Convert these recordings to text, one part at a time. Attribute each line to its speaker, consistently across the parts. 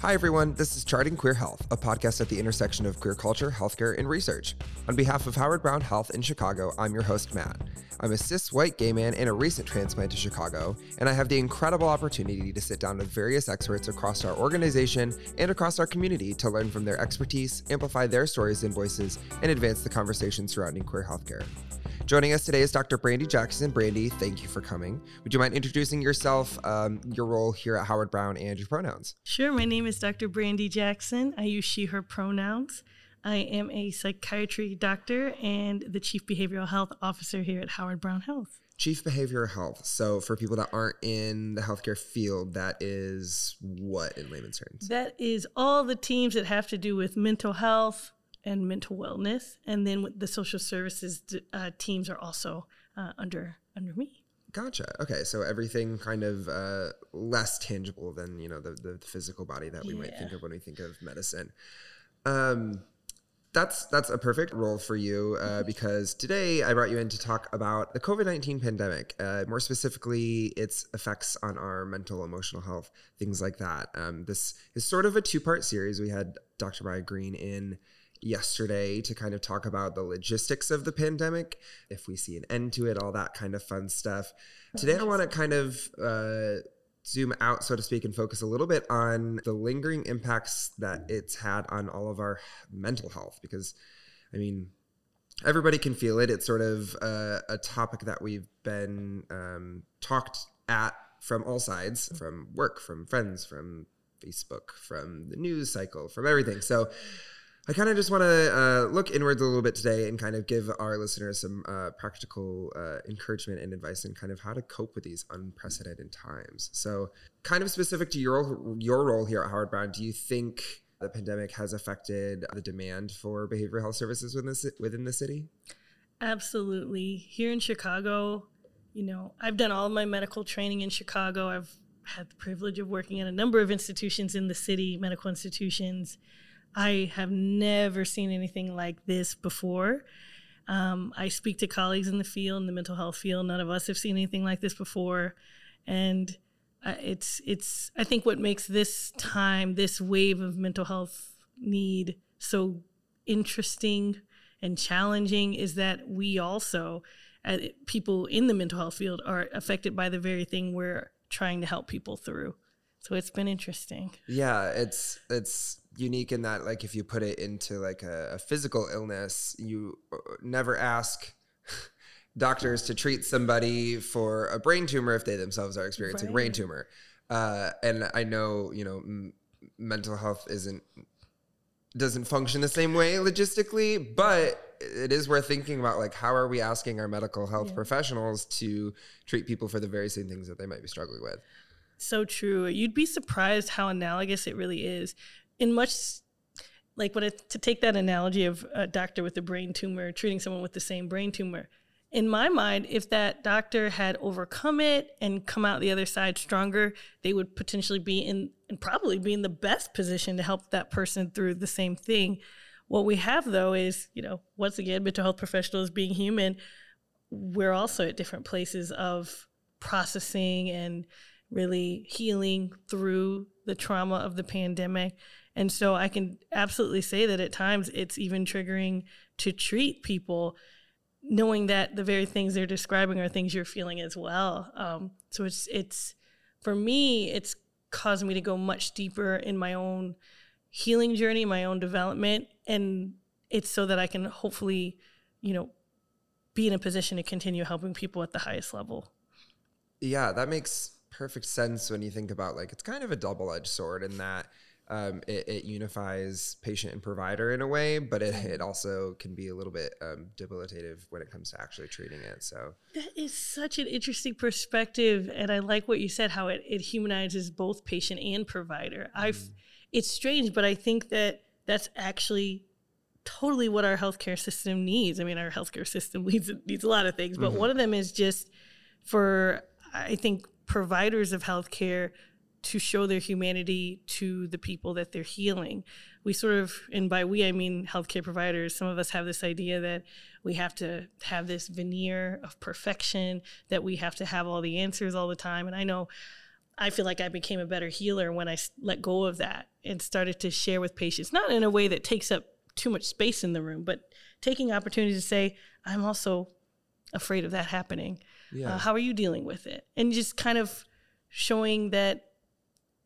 Speaker 1: Hi, everyone. This is Charting Queer Health, a podcast at the intersection of queer culture, healthcare, and research. On behalf of Howard Brown Health in Chicago, I'm your host, Matt. I'm a cis white gay man and a recent transplant to Chicago, and I have the incredible opportunity to sit down with various experts across our organization and across our community to learn from their expertise, amplify their stories and voices, and advance the conversation surrounding queer healthcare. Joining us today is Dr. Brandi Jackson. Brandi, thank you for coming. Would you mind introducing yourself, um, your role here at Howard Brown, and your pronouns?
Speaker 2: Sure. My name is Dr. Brandi Jackson. I use she, her pronouns. I am a psychiatry doctor and the chief behavioral health officer here at Howard Brown Health.
Speaker 1: Chief behavioral health. So, for people that aren't in the healthcare field, that is what in layman's terms?
Speaker 2: That is all the teams that have to do with mental health, and mental wellness, and then the social services uh, teams are also uh, under under me.
Speaker 1: Gotcha. Okay, so everything kind of uh, less tangible than you know the, the physical body that we yeah. might think of when we think of medicine. Um, that's that's a perfect role for you uh, because today I brought you in to talk about the COVID nineteen pandemic, uh, more specifically its effects on our mental emotional health, things like that. Um, this is sort of a two part series. We had Dr. Brian Green in yesterday to kind of talk about the logistics of the pandemic, if we see an end to it, all that kind of fun stuff. Today, I want to kind of uh, zoom out, so to speak, and focus a little bit on the lingering impacts that it's had on all of our mental health. Because, I mean, everybody can feel it. It's sort of uh, a topic that we've been um, talked at from all sides from work, from friends, from Facebook, from the news cycle, from everything. So, I kind of just want to uh, look inwards a little bit today and kind of give our listeners some uh, practical uh, encouragement and advice and kind of how to cope with these unprecedented times. So, kind of specific to your your role here at Howard Brown, do you think the pandemic has affected the demand for behavioral health services within the, within the city?
Speaker 2: Absolutely. Here in Chicago, you know, I've done all of my medical training in Chicago. I've had the privilege of working at a number of institutions in the city, medical institutions I have never seen anything like this before. Um, I speak to colleagues in the field, in the mental health field. None of us have seen anything like this before, and uh, it's it's. I think what makes this time, this wave of mental health need, so interesting and challenging is that we also, uh, people in the mental health field, are affected by the very thing we're trying to help people through. So it's been interesting.
Speaker 1: Yeah, it's it's unique in that like if you put it into like a, a physical illness, you uh, never ask doctors to treat somebody for a brain tumor if they themselves are experiencing right. brain tumor. Uh, and I know you know m- mental health isn't doesn't function the same way logistically, but it is worth thinking about like how are we asking our medical health yeah. professionals to treat people for the very same things that they might be struggling with.
Speaker 2: So true. You'd be surprised how analogous it really is in much like what it, to take that analogy of a doctor with a brain tumor treating someone with the same brain tumor in my mind if that doctor had overcome it and come out the other side stronger they would potentially be in and probably be in the best position to help that person through the same thing. What we have though is you know once again mental health professionals being human we're also at different places of processing and really healing through the trauma of the pandemic and so I can absolutely say that at times it's even triggering to treat people knowing that the very things they're describing are things you're feeling as well. Um, so it's it's for me, it's caused me to go much deeper in my own healing journey, my own development, and it's so that I can hopefully, you know, be in a position to continue helping people at the highest level.
Speaker 1: Yeah, that makes perfect sense when you think about like it's kind of a double-edged sword in that um, it, it, unifies patient and provider in a way, but it, it also can be a little bit um, debilitative when it comes to actually treating it. So
Speaker 2: that is such an interesting perspective, and I like what you said how it, it humanizes both patient and provider. Mm. I've it's strange, but I think that that's actually totally what our healthcare system needs. I mean, our healthcare system needs needs a lot of things, but mm-hmm. one of them is just for I think providers of healthcare to show their humanity to the people that they're healing. We sort of, and by we, I mean healthcare providers, some of us have this idea that we have to have this veneer of perfection, that we have to have all the answers all the time. And I know I feel like I became a better healer when I let go of that and started to share with patients, not in a way that takes up too much space in the room, but taking opportunity to say, I'm also afraid of that happening. Yeah. Uh, how are you dealing with it? And just kind of showing that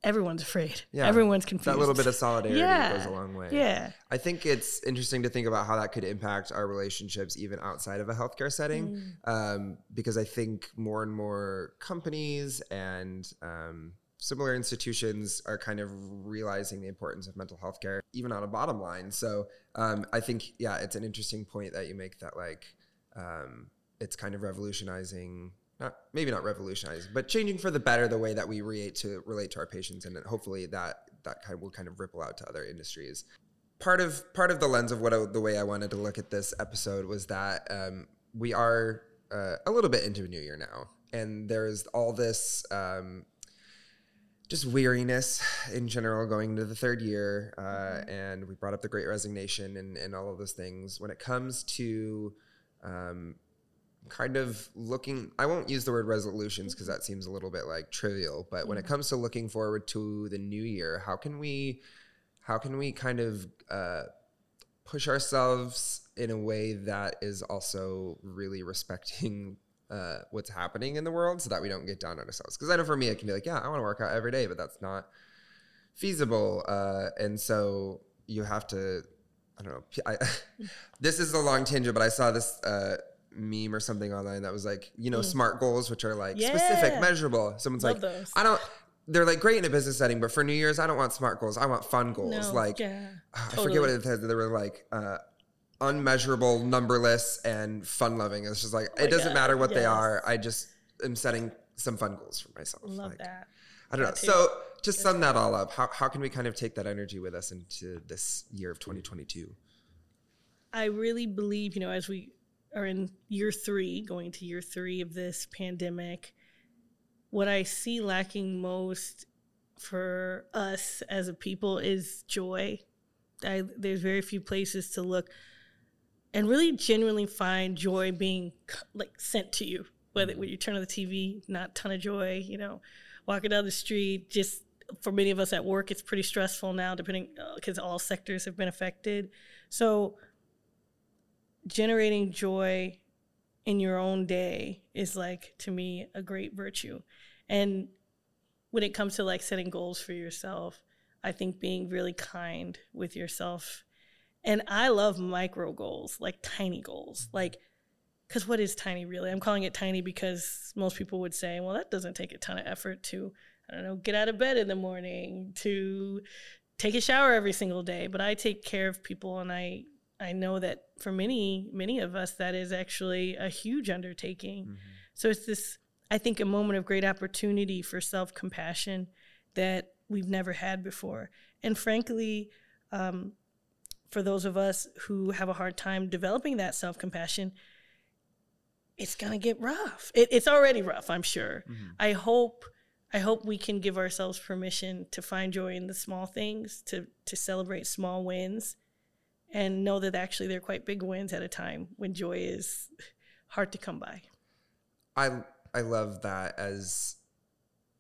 Speaker 2: everyone's afraid. Yeah. Everyone's confused.
Speaker 1: That little bit of solidarity
Speaker 2: yeah.
Speaker 1: goes a long way.
Speaker 2: Yeah.
Speaker 1: I think it's interesting to think about how that could impact our relationships even outside of a healthcare setting. Mm. Um, because I think more and more companies and um, similar institutions are kind of realizing the importance of mental health care, even on a bottom line. So um, I think, yeah, it's an interesting point that you make that like um, it's kind of revolutionizing not maybe not revolutionize, but changing for the better the way that we relate to relate to our patients, and hopefully that that kind of will kind of ripple out to other industries. Part of part of the lens of what I, the way I wanted to look at this episode was that um, we are uh, a little bit into a new year now, and there's all this um, just weariness in general going into the third year, uh, mm-hmm. and we brought up the Great Resignation and and all of those things. When it comes to um, kind of looking i won't use the word resolutions because that seems a little bit like trivial but when it comes to looking forward to the new year how can we how can we kind of uh, push ourselves in a way that is also really respecting uh, what's happening in the world so that we don't get down on ourselves? Because i know for me it can be like yeah i want to work out every day but that's not feasible uh, and so you have to i don't know I, this is a long tangent but i saw this uh, meme or something online that was like, you know, mm. smart goals, which are like yeah. specific, measurable. Someone's Love like, those. I don't. They're like great in a business setting, but for New Year's, I don't want smart goals. I want fun goals.
Speaker 2: No,
Speaker 1: like,
Speaker 2: yeah,
Speaker 1: I forget what it said. They were like uh, unmeasurable, numberless, and fun loving. It's just like oh it doesn't God. matter what yes. they are. I just am setting some fun goals for myself.
Speaker 2: Love
Speaker 1: like,
Speaker 2: that.
Speaker 1: I don't know. So to sum that all up, how, how can we kind of take that energy with us into this year of 2022?
Speaker 2: I really believe, you know, as we are in year three, going to year three of this pandemic, what I see lacking most for us as a people is joy. I, there's very few places to look and really genuinely find joy being like sent to you. Whether when you turn on the TV, not ton of joy, you know, walking down the street, just for many of us at work, it's pretty stressful now, depending because uh, all sectors have been affected. So generating joy in your own day is like to me a great virtue. And when it comes to like setting goals for yourself i think being really kind with yourself. And i love micro goals like tiny goals like because what is tiny really? I'm calling it tiny because most people would say well that doesn't take a ton of effort to i don't know get out of bed in the morning to take a shower every single day. But i take care of people and i I know that for many, many of us, that is actually a huge undertaking. Mm-hmm. So it's this, I think, a moment of great opportunity for self compassion that we've never had before. And frankly, um, for those of us who have a hard time developing that self compassion, it's gonna get rough. It, it's already rough, I'm sure. Mm-hmm. I hope. I hope we can give ourselves permission to find joy in the small things, to to celebrate small wins, and know that actually they're quite big wins at a time when joy is hard to come by.
Speaker 1: I I love that as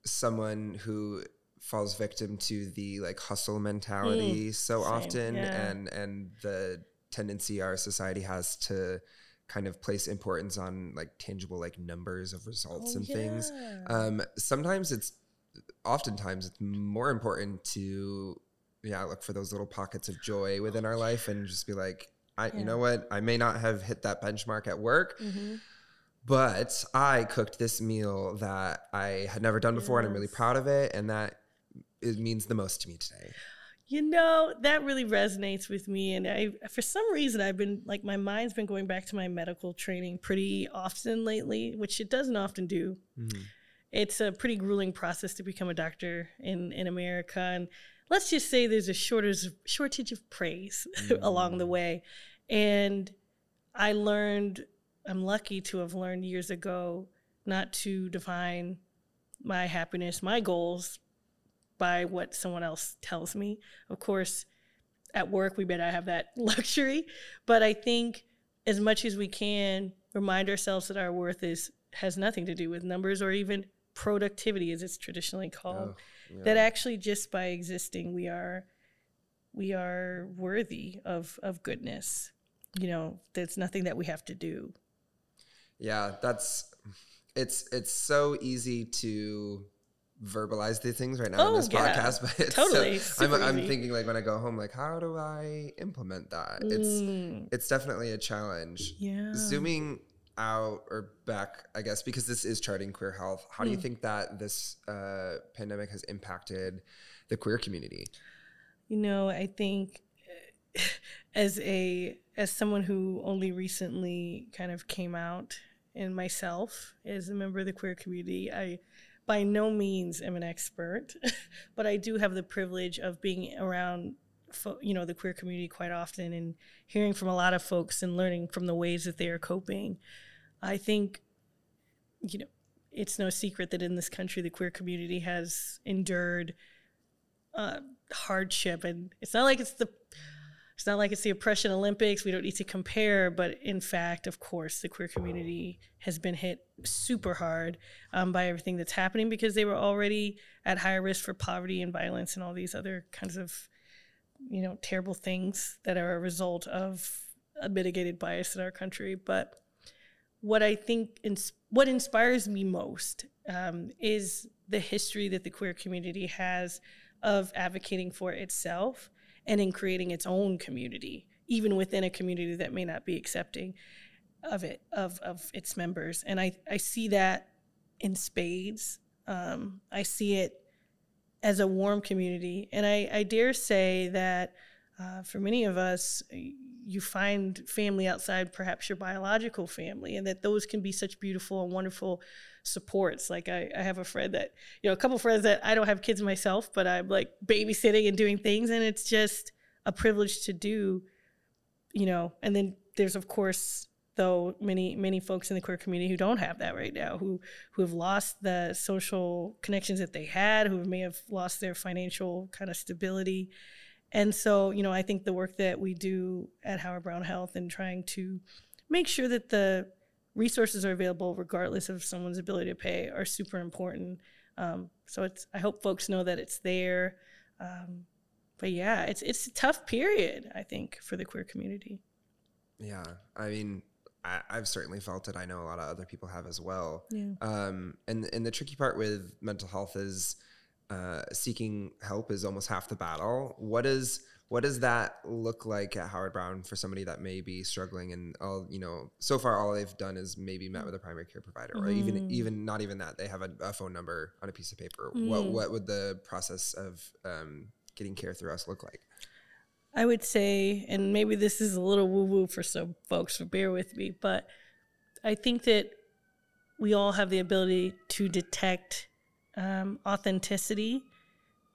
Speaker 1: someone who falls victim to the like hustle mentality mm, so same, often yeah. and and the tendency our society has to kind of place importance on like tangible like numbers of results oh, and yeah. things um sometimes it's oftentimes it's more important to yeah, look for those little pockets of joy within our life and just be like, I, yeah. you know what, I may not have hit that benchmark at work, mm-hmm. but I cooked this meal that I had never done before, yes. and I'm really proud of it, and that it means the most to me today.
Speaker 2: You know, that really resonates with me. And I, for some reason, I've been like, my mind's been going back to my medical training pretty often lately, which it doesn't often do. Mm-hmm. It's a pretty grueling process to become a doctor in, in America. And let's just say there's a shortage shortage of praise mm. along the way. And i learned i'm lucky to have learned years ago not to define my happiness my goals by what someone else tells me. Of course at work we not have that luxury. But i think as much as we can remind ourselves that our worth is has nothing to do with numbers or even productivity, as it's traditionally called, oh, yeah. that actually just by existing, we are we are worthy of of goodness. You know, there's nothing that we have to do.
Speaker 1: Yeah, that's it's it's so easy to verbalize these things right now oh, in this yeah. podcast, but it's totally so, I'm, I'm thinking like when I go home, like how do I implement that? Mm. It's it's definitely a challenge.
Speaker 2: Yeah.
Speaker 1: Zooming out or back, I guess, because this is charting queer health. How mm. do you hmm. think that this uh, pandemic has impacted the queer community?
Speaker 2: You know, I think as a as someone who only recently kind of came out and myself as a member of the queer community, I by no means am an expert, but I do have the privilege of being around you know the queer community quite often and hearing from a lot of folks and learning from the ways that they are coping i think you know it's no secret that in this country the queer community has endured uh, hardship. And it's not like it's the it's not like it's the oppression olympics we don't need to compare but in fact of course the queer community has been hit super hard um, by everything that's happening because they were already at higher risk for poverty and violence and all these other kinds of you know terrible things that are a result of a mitigated bias in our country but what i think ins- what inspires me most um, is the history that the queer community has of advocating for itself and in creating its own community, even within a community that may not be accepting of it, of, of its members. And I, I see that in spades. Um, I see it as a warm community. And I, I dare say that uh, for many of us, you find family outside perhaps your biological family, and that those can be such beautiful and wonderful supports. Like I, I have a friend that, you know, a couple friends that I don't have kids myself, but I'm like babysitting and doing things, and it's just a privilege to do, you know. And then there's of course though many many folks in the queer community who don't have that right now who who have lost the social connections that they had who may have lost their financial kind of stability and so you know i think the work that we do at howard brown health and trying to make sure that the resources are available regardless of someone's ability to pay are super important. Um, so it's I hope folks know that it's there. Um, but yeah, it's it's a tough period I think for the queer community.
Speaker 1: Yeah, I mean, I, have certainly felt it. I know a lot of other people have as well.
Speaker 2: Yeah.
Speaker 1: Um, and and the tricky part with mental health is uh, seeking help is almost half the battle. What is what does that look like at Howard Brown for somebody that may be struggling and all you know so far all they've done is maybe met with a primary care provider mm. or even mm-hmm. even not even that they have a, a phone number on a piece of paper. Mm. What what would the process of um, getting care through us look like?
Speaker 2: I would say, and maybe this is a little woo woo for some folks, so bear with me, but I think that we all have the ability to detect um, authenticity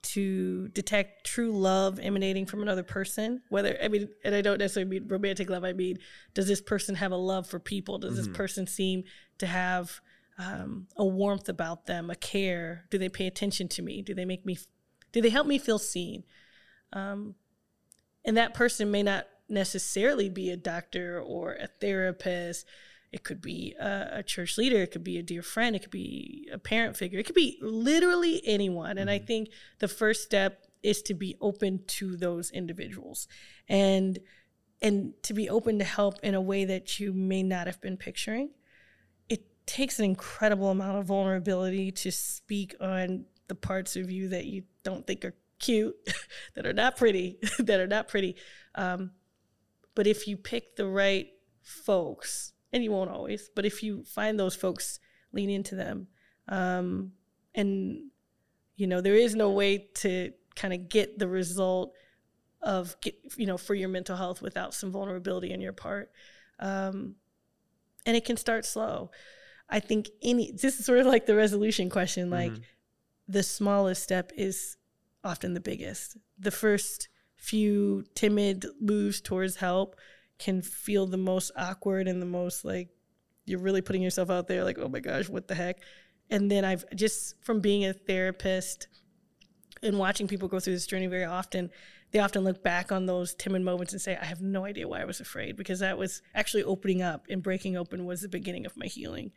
Speaker 2: to detect true love emanating from another person whether i mean and i don't necessarily mean romantic love i mean does this person have a love for people? Does mm-hmm. this person seem to have um, a warmth about them a care? Do they pay attention to me? Do they make me do they help me feel seen? Um, and that person may not necessarily be a doctor or a therapist it could be a, a, church leader. It could be a dear friend. It could be a parent figure. It could be literally anyone. Mm-hmm. And I mm-hmm. think the first step is to be open to those individuals and and to be open to help in a way that you may not have been picturing. It takes an incredible amount of vulnerability to speak on the parts of you that you don't think are cute, that are not pretty, that are not pretty. Um, but if you pick the right folks and you won't always, but if you find those folks, lean into them. Um, and, you know, there is no way to kind of get the result of, get, you know, for your mental health without some vulnerability on your part. Um, and it can start slow. I think any, this is sort of like the resolution question, like mm-hmm. the smallest step is often the biggest. The first few timid moves towards help can feel the most awkward and the most like you're really putting yourself out there like oh my gosh what the heck and then i've just from being a therapist and watching people go through this journey very often they often look back on those timid moments and say i have no idea why i was afraid because that was actually opening up and breaking open was the beginning of my healing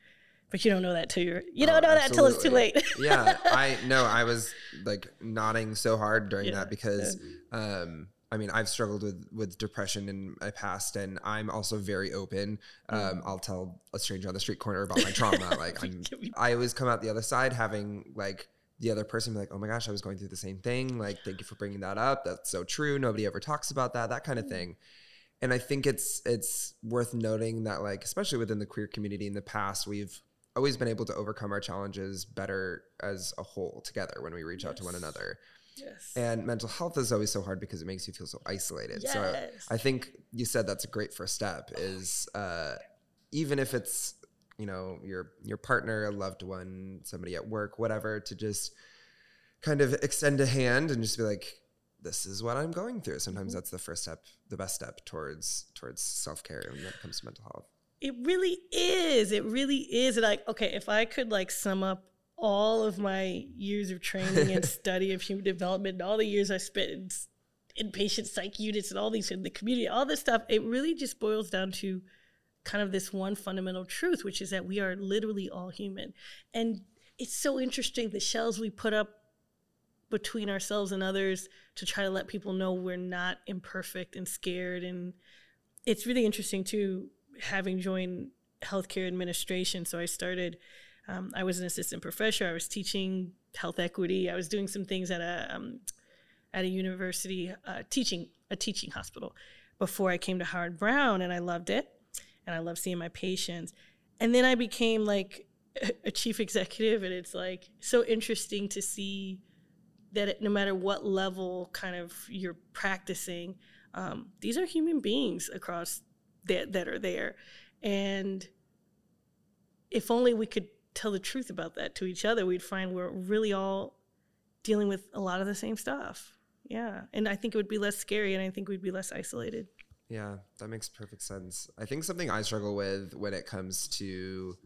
Speaker 2: but you don't know that till you're you don't oh, know that till it's too late.
Speaker 1: yeah, I know. I was like nodding so hard during yeah, that because, yeah. um, I mean, I've struggled with with depression in my past, and I'm also very open. Um, mm. I'll tell a stranger on the street corner about my trauma. like, I'm, I always come out the other side having like the other person be like, "Oh my gosh, I was going through the same thing. Like, thank you for bringing that up. That's so true. Nobody ever talks about that. That kind of mm. thing." And I think it's it's worth noting that like, especially within the queer community in the past, we've always been able to overcome our challenges better as a whole together when we reach yes. out to one another. Yes. And mental health is always so hard because it makes you feel so isolated. Yes. So I think you said that's a great first step is uh, even if it's, you know, your your partner, a loved one, somebody at work, whatever, to just kind of extend a hand and just be like, this is what I'm going through. Sometimes mm-hmm. that's the first step, the best step towards towards self care when it comes to mental health.
Speaker 2: It really is. It really is. And Like, okay, if I could like sum up all of my years of training and study of human development and all the years I spent in inpatient psych units and all these in the community, all this stuff, it really just boils down to kind of this one fundamental truth, which is that we are literally all human. And it's so interesting the shells we put up between ourselves and others to try to let people know we're not imperfect and scared. And it's really interesting too having joined healthcare administration. So I started, um, I was an assistant professor. I was teaching health equity. I was doing some things at a um, at a university, uh, teaching a teaching hospital before I came to Howard Brown, and I loved it, and I loved seeing my patients. And then I became like a chief executive, and it's like so interesting to see that no matter what level kind of you're practicing, um, these are human beings across that that are there, and if only we could tell the truth about that to each other, we'd find we're really all dealing with a lot of the same stuff. Yeah, and I think it would be less scary, and I think we'd be less isolated.
Speaker 1: Yeah, that makes perfect sense. I think something I struggle with when it comes to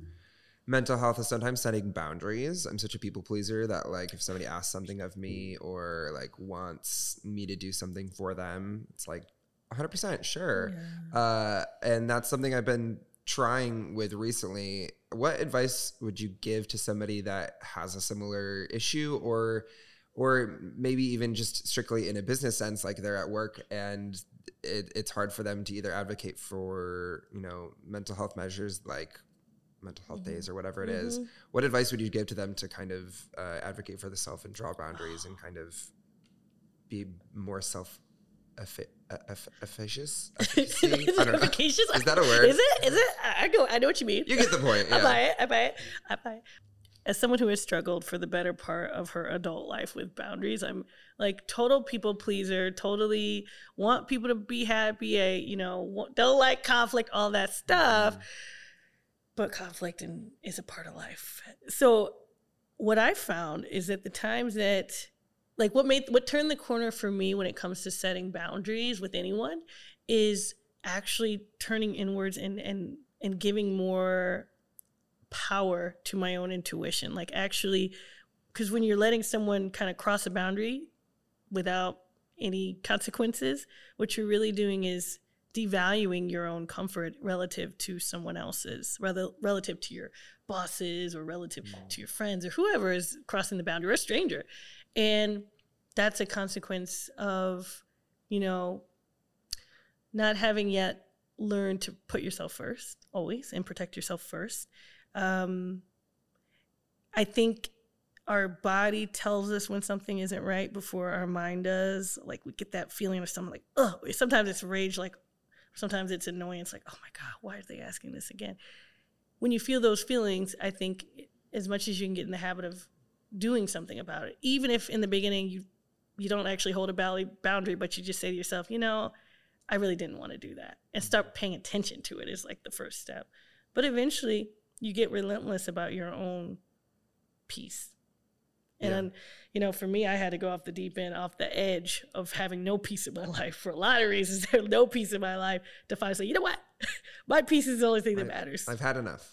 Speaker 1: mental health is sometimes setting boundaries. I'm such a people pleaser that like if somebody asks something of me or like wants me to do something for them, it's like 100% sure. Yeah. Uh, and that's something I've been trying with recently. What advice would you give to somebody that has a similar issue or or maybe even just strictly in a business sense like they're at work and it, it's hard for them to either advocate for you know mental health measures like mental health mm-hmm. days or whatever it mm-hmm. is. what advice would you give to them to kind of uh, advocate for the self and draw boundaries and kind of be more self efficacious?
Speaker 2: I don't know. Efficacious?
Speaker 1: Is that a word?
Speaker 2: Is it? Is it? I go. I know what you mean.
Speaker 1: You get the point. Yeah.
Speaker 2: I buy it. I buy it. I buy it. As someone who has struggled for the better part of her adult life with boundaries, I'm like total people pleaser. Totally want people to be happy. I, you know, don't like conflict, all that stuff. Mm but conflict and is a part of life. So what I found is that the times that like what made what turned the corner for me when it comes to setting boundaries with anyone is actually turning inwards and and and giving more power to my own intuition like actually because when you're letting someone kind of cross a boundary without any consequences what you're really doing is devaluing your own comfort relative to someone else's, rather relative to your bosses or relative mm. to your friends or whoever is crossing the boundary or a stranger. And that's a consequence of, you know, not having yet learned to put yourself first always and protect yourself first. Um, I think our body tells us when something isn't right before our mind does. Like we get that feeling of something like, oh, sometimes it's rage, like, Sometimes it's annoyance, like, oh my God, why are they asking this again? When you feel those feelings, I think as much as you can get in the habit of doing something about it, even if in the beginning you you don't actually hold a boundary, but you just say to yourself, you know, I really didn't want to do that, and start paying attention to it is like the first step. But eventually, you get relentless about your own peace and yeah. you know, for me, I had to go off the deep end, off the edge of having no peace in my life for a lot of reasons. no peace in my life to finally say, you know what, my peace is the only thing that
Speaker 1: I,
Speaker 2: matters.
Speaker 1: I've had enough.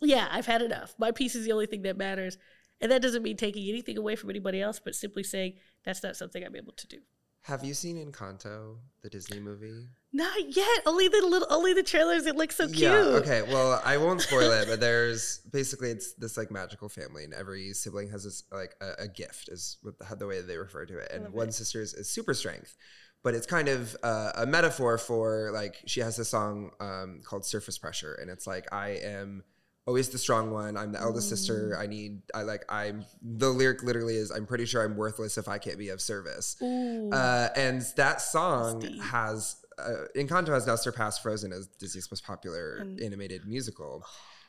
Speaker 2: Yeah, I've had enough. My peace is the only thing that matters, and that doesn't mean taking anything away from anybody else, but simply saying that's not something I'm able to do.
Speaker 1: Have you seen Encanto, the Disney movie?
Speaker 2: Not yet. Only the little, only the trailers. It looks so cute.
Speaker 1: Yeah. Okay. Well, I won't spoil it, but there's basically it's this like magical family, and every sibling has this like a, a gift is with the, the, way they refer to it. And one it. sister is, super strength, but it's kind of uh, a metaphor for like she has a song um, called Surface Pressure, and it's like I am always the strong one. I'm the eldest mm. sister. I need, I like, I'm, the lyric literally is, I'm pretty sure I'm worthless if I can't be of service. Uh, and that song has uh, Encanto has now surpassed Frozen as Disney's most popular and, animated musical.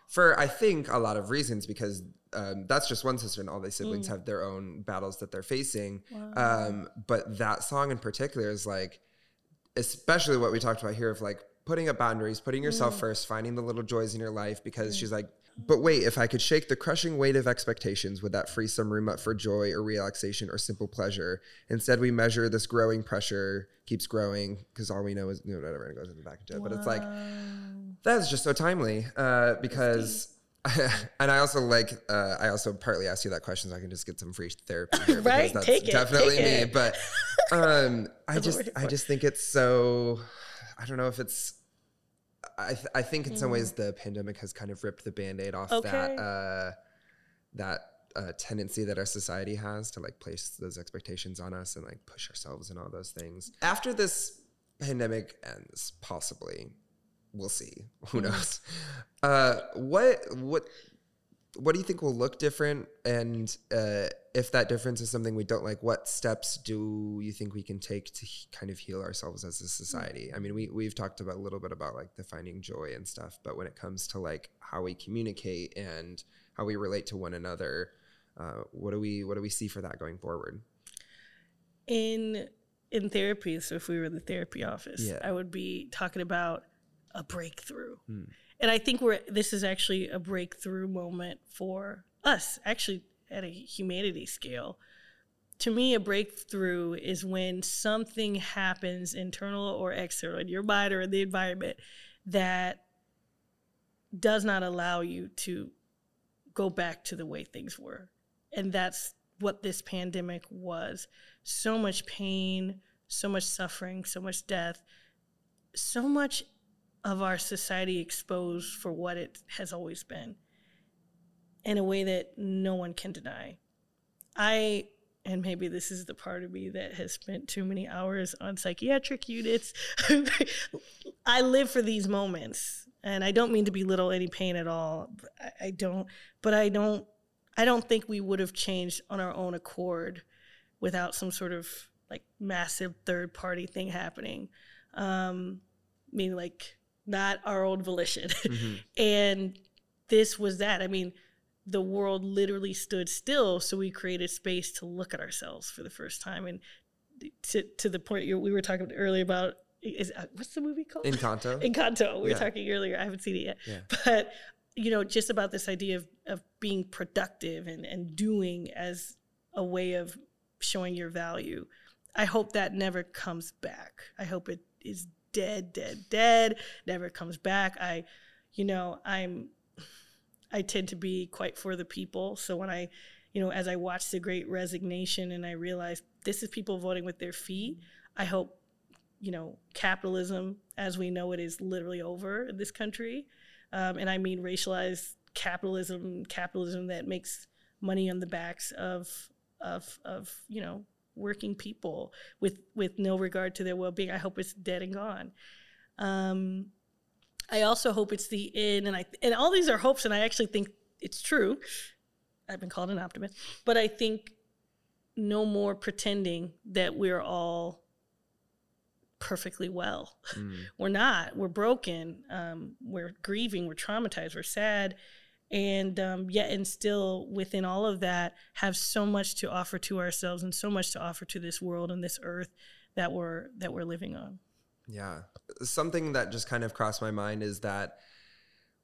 Speaker 1: For I think a lot of reasons, because um, that's just one sister, and all the siblings mm. have their own battles that they're facing. Wow. Um, but that song in particular is like, especially what we talked about here of like putting up boundaries, putting yourself mm. first, finding the little joys in your life. Because mm. she's like, but wait, if I could shake the crushing weight of expectations, would that free some room up for joy or relaxation or simple pleasure? Instead, we measure this growing pressure keeps growing because all we know is you know whatever and it goes in the back into it. Wow. But it's like that's just so timely uh, because. and I also like uh, I also partly asked you that question so I can just get some free therapy here
Speaker 2: right?
Speaker 1: that's
Speaker 2: Take
Speaker 1: definitely
Speaker 2: it.
Speaker 1: me.
Speaker 2: It.
Speaker 1: But um, I just I just think it's so I don't know if it's I, th- I think in mm. some ways mm. the pandemic has kind of ripped the band-aid off okay. that uh, that uh, tendency that our society has to like place those expectations on us and like push ourselves and all those things. After this pandemic ends, possibly, we'll see. Who mm. knows? Uh, what what what do you think will look different? And uh, if that difference is something we don't like, what steps do you think we can take to he- kind of heal ourselves as a society? I mean, we we've talked about a little bit about like defining joy and stuff, but when it comes to like how we communicate and how we relate to one another, uh, what do we what do we see for that going forward?
Speaker 2: In in therapy, so if we were in the therapy office, yeah. I would be talking about a breakthrough. Hmm and I think we're this is actually a breakthrough moment for us, actually at a humanity scale. To me, a breakthrough is when something happens, internal or external, in your mind or in the environment, that does not allow you to go back to the way things were. And that's what this pandemic was so much pain, so much suffering, so much death, so much of our society exposed for what it has always been in a way that no one can deny. I, and maybe this is the part of me that has spent too many hours on psychiatric units. I live for these moments. And I don't mean to belittle any pain at all. I, don't, but I don't, I don't think we would have changed on our own accord without some sort of like massive third party thing happening. Um, I mean, like not our own volition. Mm-hmm. and this was that. I mean, the world literally stood still, so we created space to look at ourselves for the first time. And to to the point we were talking earlier about is uh, what's the movie called?
Speaker 1: Encanto.
Speaker 2: Encanto. We yeah. were talking earlier. I haven't seen it yet, yeah. but you know, just about this idea of of being productive and and doing as a way of showing your value. I hope that never comes back. I hope it is dead, dead, dead, never comes back. I, you know, I'm, I tend to be quite for the people. So when I, you know, as I watch the great resignation and I realize this is people voting with their feet, I hope, you know, capitalism as we know it is literally over in this country. Um, and I mean racialized capitalism, capitalism that makes money on the backs of, of, of, you know, working people with with no regard to their well-being. I hope it's dead and gone. Um, i also hope it's the end and i and all these are hopes and i actually think it's true. I've been called an optimist but i think no more pretending that we're all perfectly well. Mm. we're not. We're broken. Um, we're grieving. We're traumatized. We're sad and um, yet and still within all of that have so much to offer to ourselves and so much to offer to this world and this earth that we're that we're living on
Speaker 1: yeah something that just kind of crossed my mind is that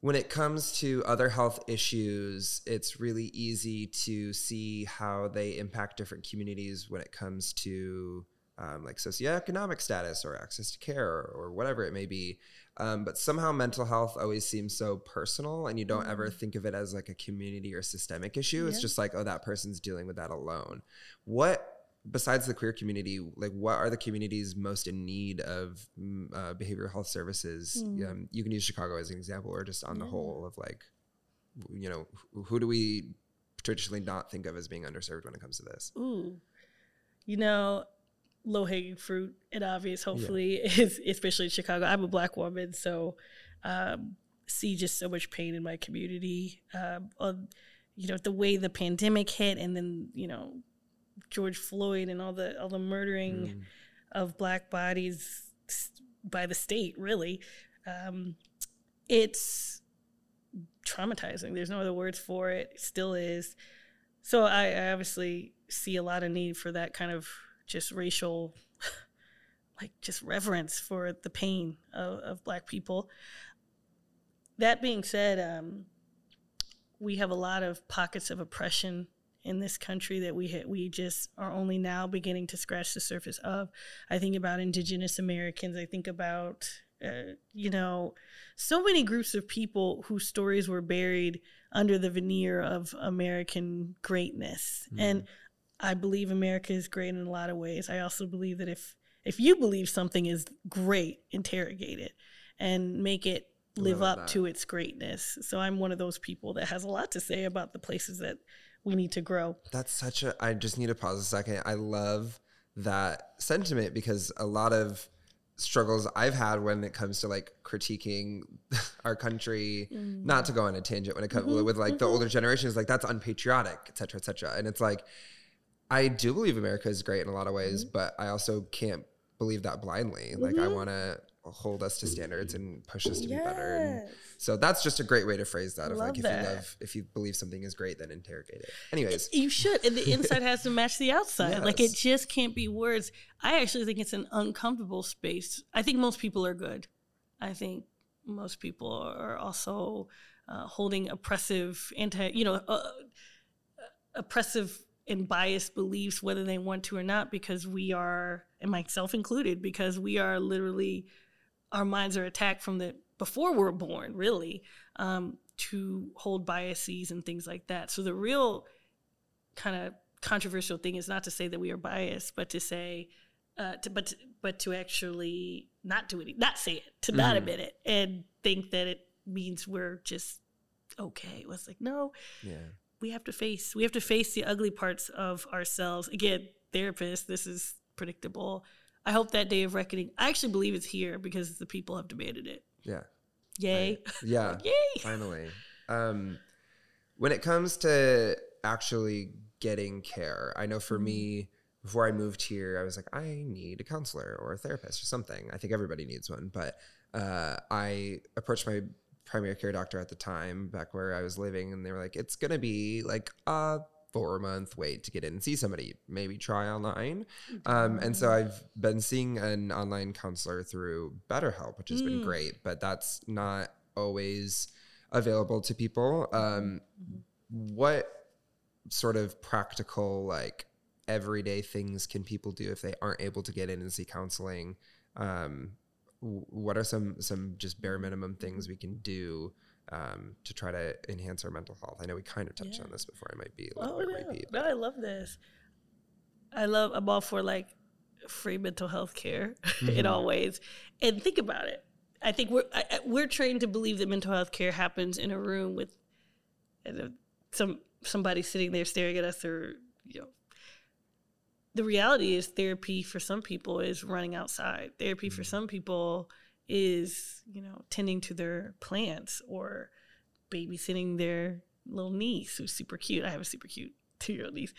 Speaker 1: when it comes to other health issues, it's really easy to see how they impact different communities when it comes to um, like socioeconomic status or access to care or, or whatever it may be. Um, but somehow mental health always seems so personal, and you don't mm. ever think of it as like a community or systemic issue. Yeah. It's just like, oh, that person's dealing with that alone. What besides the queer community, like what are the communities most in need of mm, uh, behavioral health services?
Speaker 2: Mm.
Speaker 1: Um, you can use Chicago as an example, or just on the whole of like, you know, who, who do we traditionally not think of as being underserved when it comes to this?
Speaker 2: Ooh, you know, low hanging fruit and obvious. Hopefully, is especially in Chicago. I'm a black woman, so um, see just so much pain in my community. Um, on, you know, the way the pandemic hit, and then you know, George Floyd and all the all the murdering
Speaker 1: Mm.
Speaker 2: of black bodies by the state. Really, um, it's traumatizing. There's no other words for it. It still is. So I, I obviously see a lot of need for that kind of just racial, like just reverence for the pain of, of Black people. That being said, um, we have a lot of pockets of oppression in this country that we ha- we just are only now beginning to scratch the surface of. I think about Indigenous Americans. I think about uh, you know so many groups of people whose stories were buried under the veneer of American greatness. And I believe America is great in a lot of ways. I also believe that if if you believe something is great, interrogate it and make it live up
Speaker 1: that.
Speaker 2: to its greatness. So I'm one of those people that has a lot to say about the places that we need to grow.
Speaker 1: That's such a. I just need to pause a second. I love that sentiment because a lot of struggles I've had when it comes to like critiquing our country, mm. not to go on a tangent when it comes mm-hmm, with like the mm-hmm. older generations, like that's unpatriotic, et cetera, et cetera. And it's like, I do believe America is great in a lot of ways, but I also can't believe that blindly. Like I want to hold us to standards and push us to be better. And so that's just a great way to phrase that. Of
Speaker 2: Love
Speaker 1: like, if
Speaker 2: that.
Speaker 1: you love, if you believe something is great, then interrogate it. Anyways,
Speaker 2: You should. And the inside has to match the outside. Like it just can't be words. I actually think it's an uncomfortable space. I think most people are good. I think most people are also uh, holding oppressive, anti, you know, uh, oppressive and biased beliefs, whether they want to or not, because we are, and myself included, because we are literally, our minds are attacked from the before we're born, really, um, to hold biases and things like that. So the real kind of controversial thing is not to say that we are biased, but to say, uh, to, but to, but to actually not do it, not say it, to not admit it, and think that it means we're just okay. It was like no,
Speaker 1: yeah.
Speaker 2: We have to face we have to face the ugly parts of ourselves. Again, therapists, this is predictable. I hope that day of reckoning. I actually believe it's here because the people have demanded it.
Speaker 1: Yeah.
Speaker 2: Yay!
Speaker 1: Yeah.
Speaker 2: Yay!
Speaker 1: Finally. Um, when it comes to actually getting care, I know for me, before I moved here, I was like, I need a counselor or a therapist or something. I think everybody needs one. But uh, I approached my primary care doctor at the time, back where I was living, and they were like, it's going to be like a four month wait to get in and see somebody. Maybe try online. Um, and so I've been seeing an online counselor through BetterHelp, which has been great, but that's not always available to people. Um, what sort of practical, like everyday things can people do if they aren't able to get in and see counseling? Um, what are some some just bare minimum things we can do um, to try to enhance our mental health? I know we kind of touched on this before. I might be a little
Speaker 2: Oh no.
Speaker 1: rapey.
Speaker 2: no, I love this. I love. I'm all for like free mental health care in all ways. And think about it. I think we're I, we're trained to believe that mental health care happens in a room with some somebody sitting there staring at us, or you know. The reality is, therapy for some people is running outside. Therapy for some people is, you know, tending to their plants or babysitting their little niece who's super cute. I have a super cute two year old niece.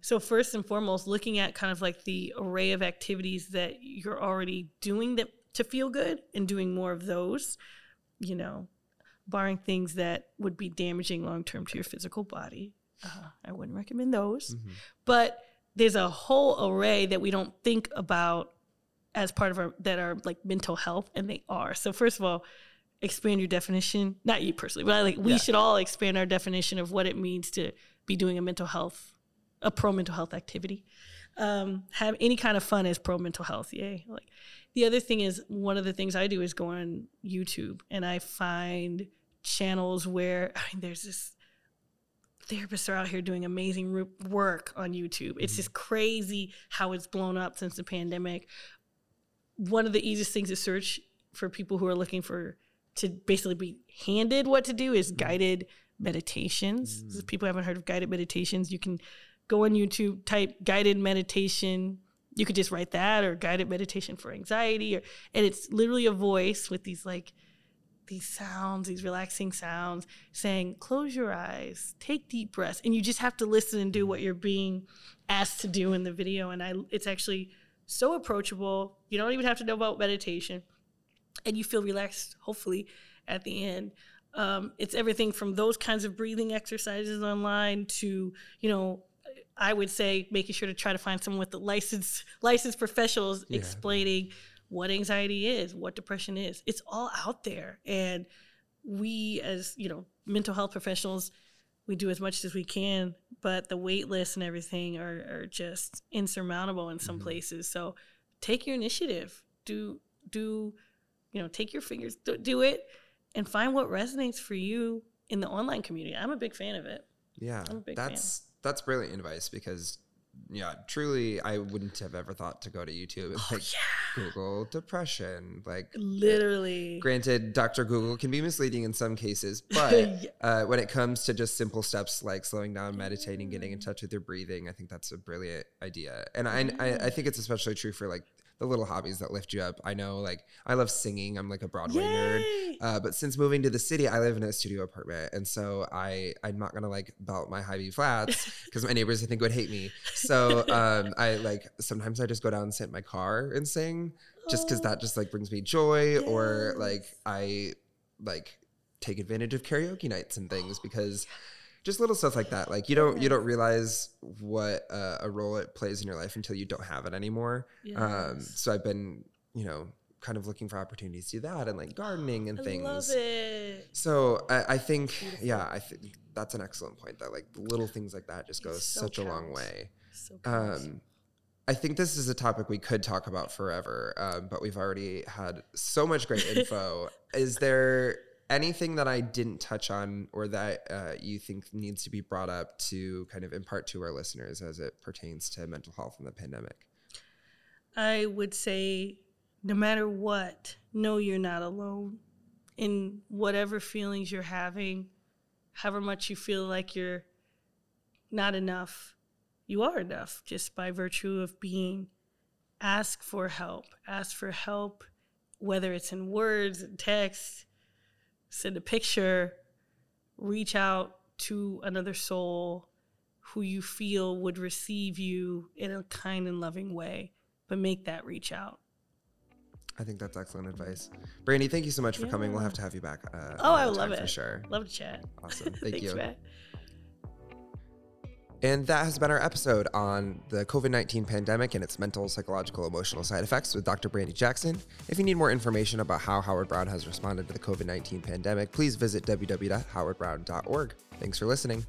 Speaker 2: So, first and foremost, looking at kind of like the array of activities that you're already doing that to feel good and doing more of those, you know, barring things that would be damaging long term to your physical body. Uh, I wouldn't recommend those. But there's a whole array that we don't think about as part of our that are like mental health, and they are. So, first of all, expand your definition. Not you personally, but I like we
Speaker 1: Yeah.
Speaker 2: should all expand our definition of what it means to be doing a mental health, a pro mental health activity. Um, have any kind of fun is pro mental health. Yay! Like the other thing is one of the things I do is go on YouTube and I find channels where I mean there's this therapists are out here doing amazing work on YouTube. It's mm-hmm. just crazy how it's blown up since the pandemic. One of the easiest things to search for people who are looking for to basically be handed what to do is mm-hmm. guided meditations. Mm. People haven't heard of guided meditations. You can go on YouTube, type guided meditation. You could just write that or guided meditation for anxiety or and it's literally a voice with these like these sounds, these relaxing sounds saying, close your eyes, take deep breaths. And you just have to listen and do what you're being asked to do in the video. And I it's actually so approachable. You don't even have to know about meditation. And you feel relaxed, hopefully, at the end. Um, it's everything from those kinds of breathing exercises online to, you know, I would say making sure to try to find someone with the licensed licensed professionals yeah. explaining what anxiety is, what depression is. It's all out there. And we as, you know, mental health professionals, we do as much as we can, but the wait lists and everything are, are just insurmountable in some mm-hmm. places. So take your initiative. Do do you know, take your fingers, do, do it and find what resonates for you in the online community. I'm a big fan of it.
Speaker 1: Yeah. that's fan. that's brilliant advice because yeah, truly, I wouldn't have ever thought to go to YouTube and oh, like yeah. Google depression. Like
Speaker 2: literally.
Speaker 1: granted, Dr. Google can be misleading in some cases, but yeah. uh, when it comes to just simple steps like slowing down, meditating, getting in touch with your breathing, I think that's a brilliant idea. And I, I, I think it's especially true for like the little hobbies that lift you up. I know, like, I love singing. I'm like a Broadway Yay! nerd. Uh, but since moving to the city, I live in a studio apartment, and so I I'm not gonna like belt my high B flats because my neighbors I think would hate me. So um, I like sometimes I just go down and sit in my car and sing, just because that just like brings me joy, yes. or like I like take advantage of karaoke nights and things because just little stuff like that. Like you don't you don't realize what uh, a role it plays in your life until you don't have it anymore. Um, yes. Um, so I've been you know kind of looking for opportunities to do that and like gardening and
Speaker 2: I
Speaker 1: things.
Speaker 2: Love it.
Speaker 1: So I, I think yeah I think that's an excellent point that like little things like that just goes so such a long way. So um, I think this is a topic we could talk about forever, um, but we've already had so much great info. is there anything that I didn't touch on or that uh, you think needs to be brought up to kind of impart to our listeners as it pertains to mental health in the pandemic?
Speaker 2: I would say no matter what, know you're not alone in whatever feelings you're having, however much you feel like you're not enough, you are enough just by virtue of being. Ask for help. Ask for help, whether it's in words and text, send a picture, reach out to another soul who you feel would receive you in a kind and loving way, but make that reach out.
Speaker 1: I think that's excellent advice. Brandi, thank you so much for yeah. coming. We'll have to have you back. Uh,
Speaker 2: oh, I love it.
Speaker 1: For sure.
Speaker 2: Love to chat.
Speaker 1: Awesome. Thank you. Matt. And that has been our episode on the COVID 19 pandemic and its mental, psychological, emotional side effects with Dr. Brandi Jackson. If you need more information about how Howard Brown has responded to the COVID 19 pandemic, please visit www.howardbrown.org. Thanks for listening.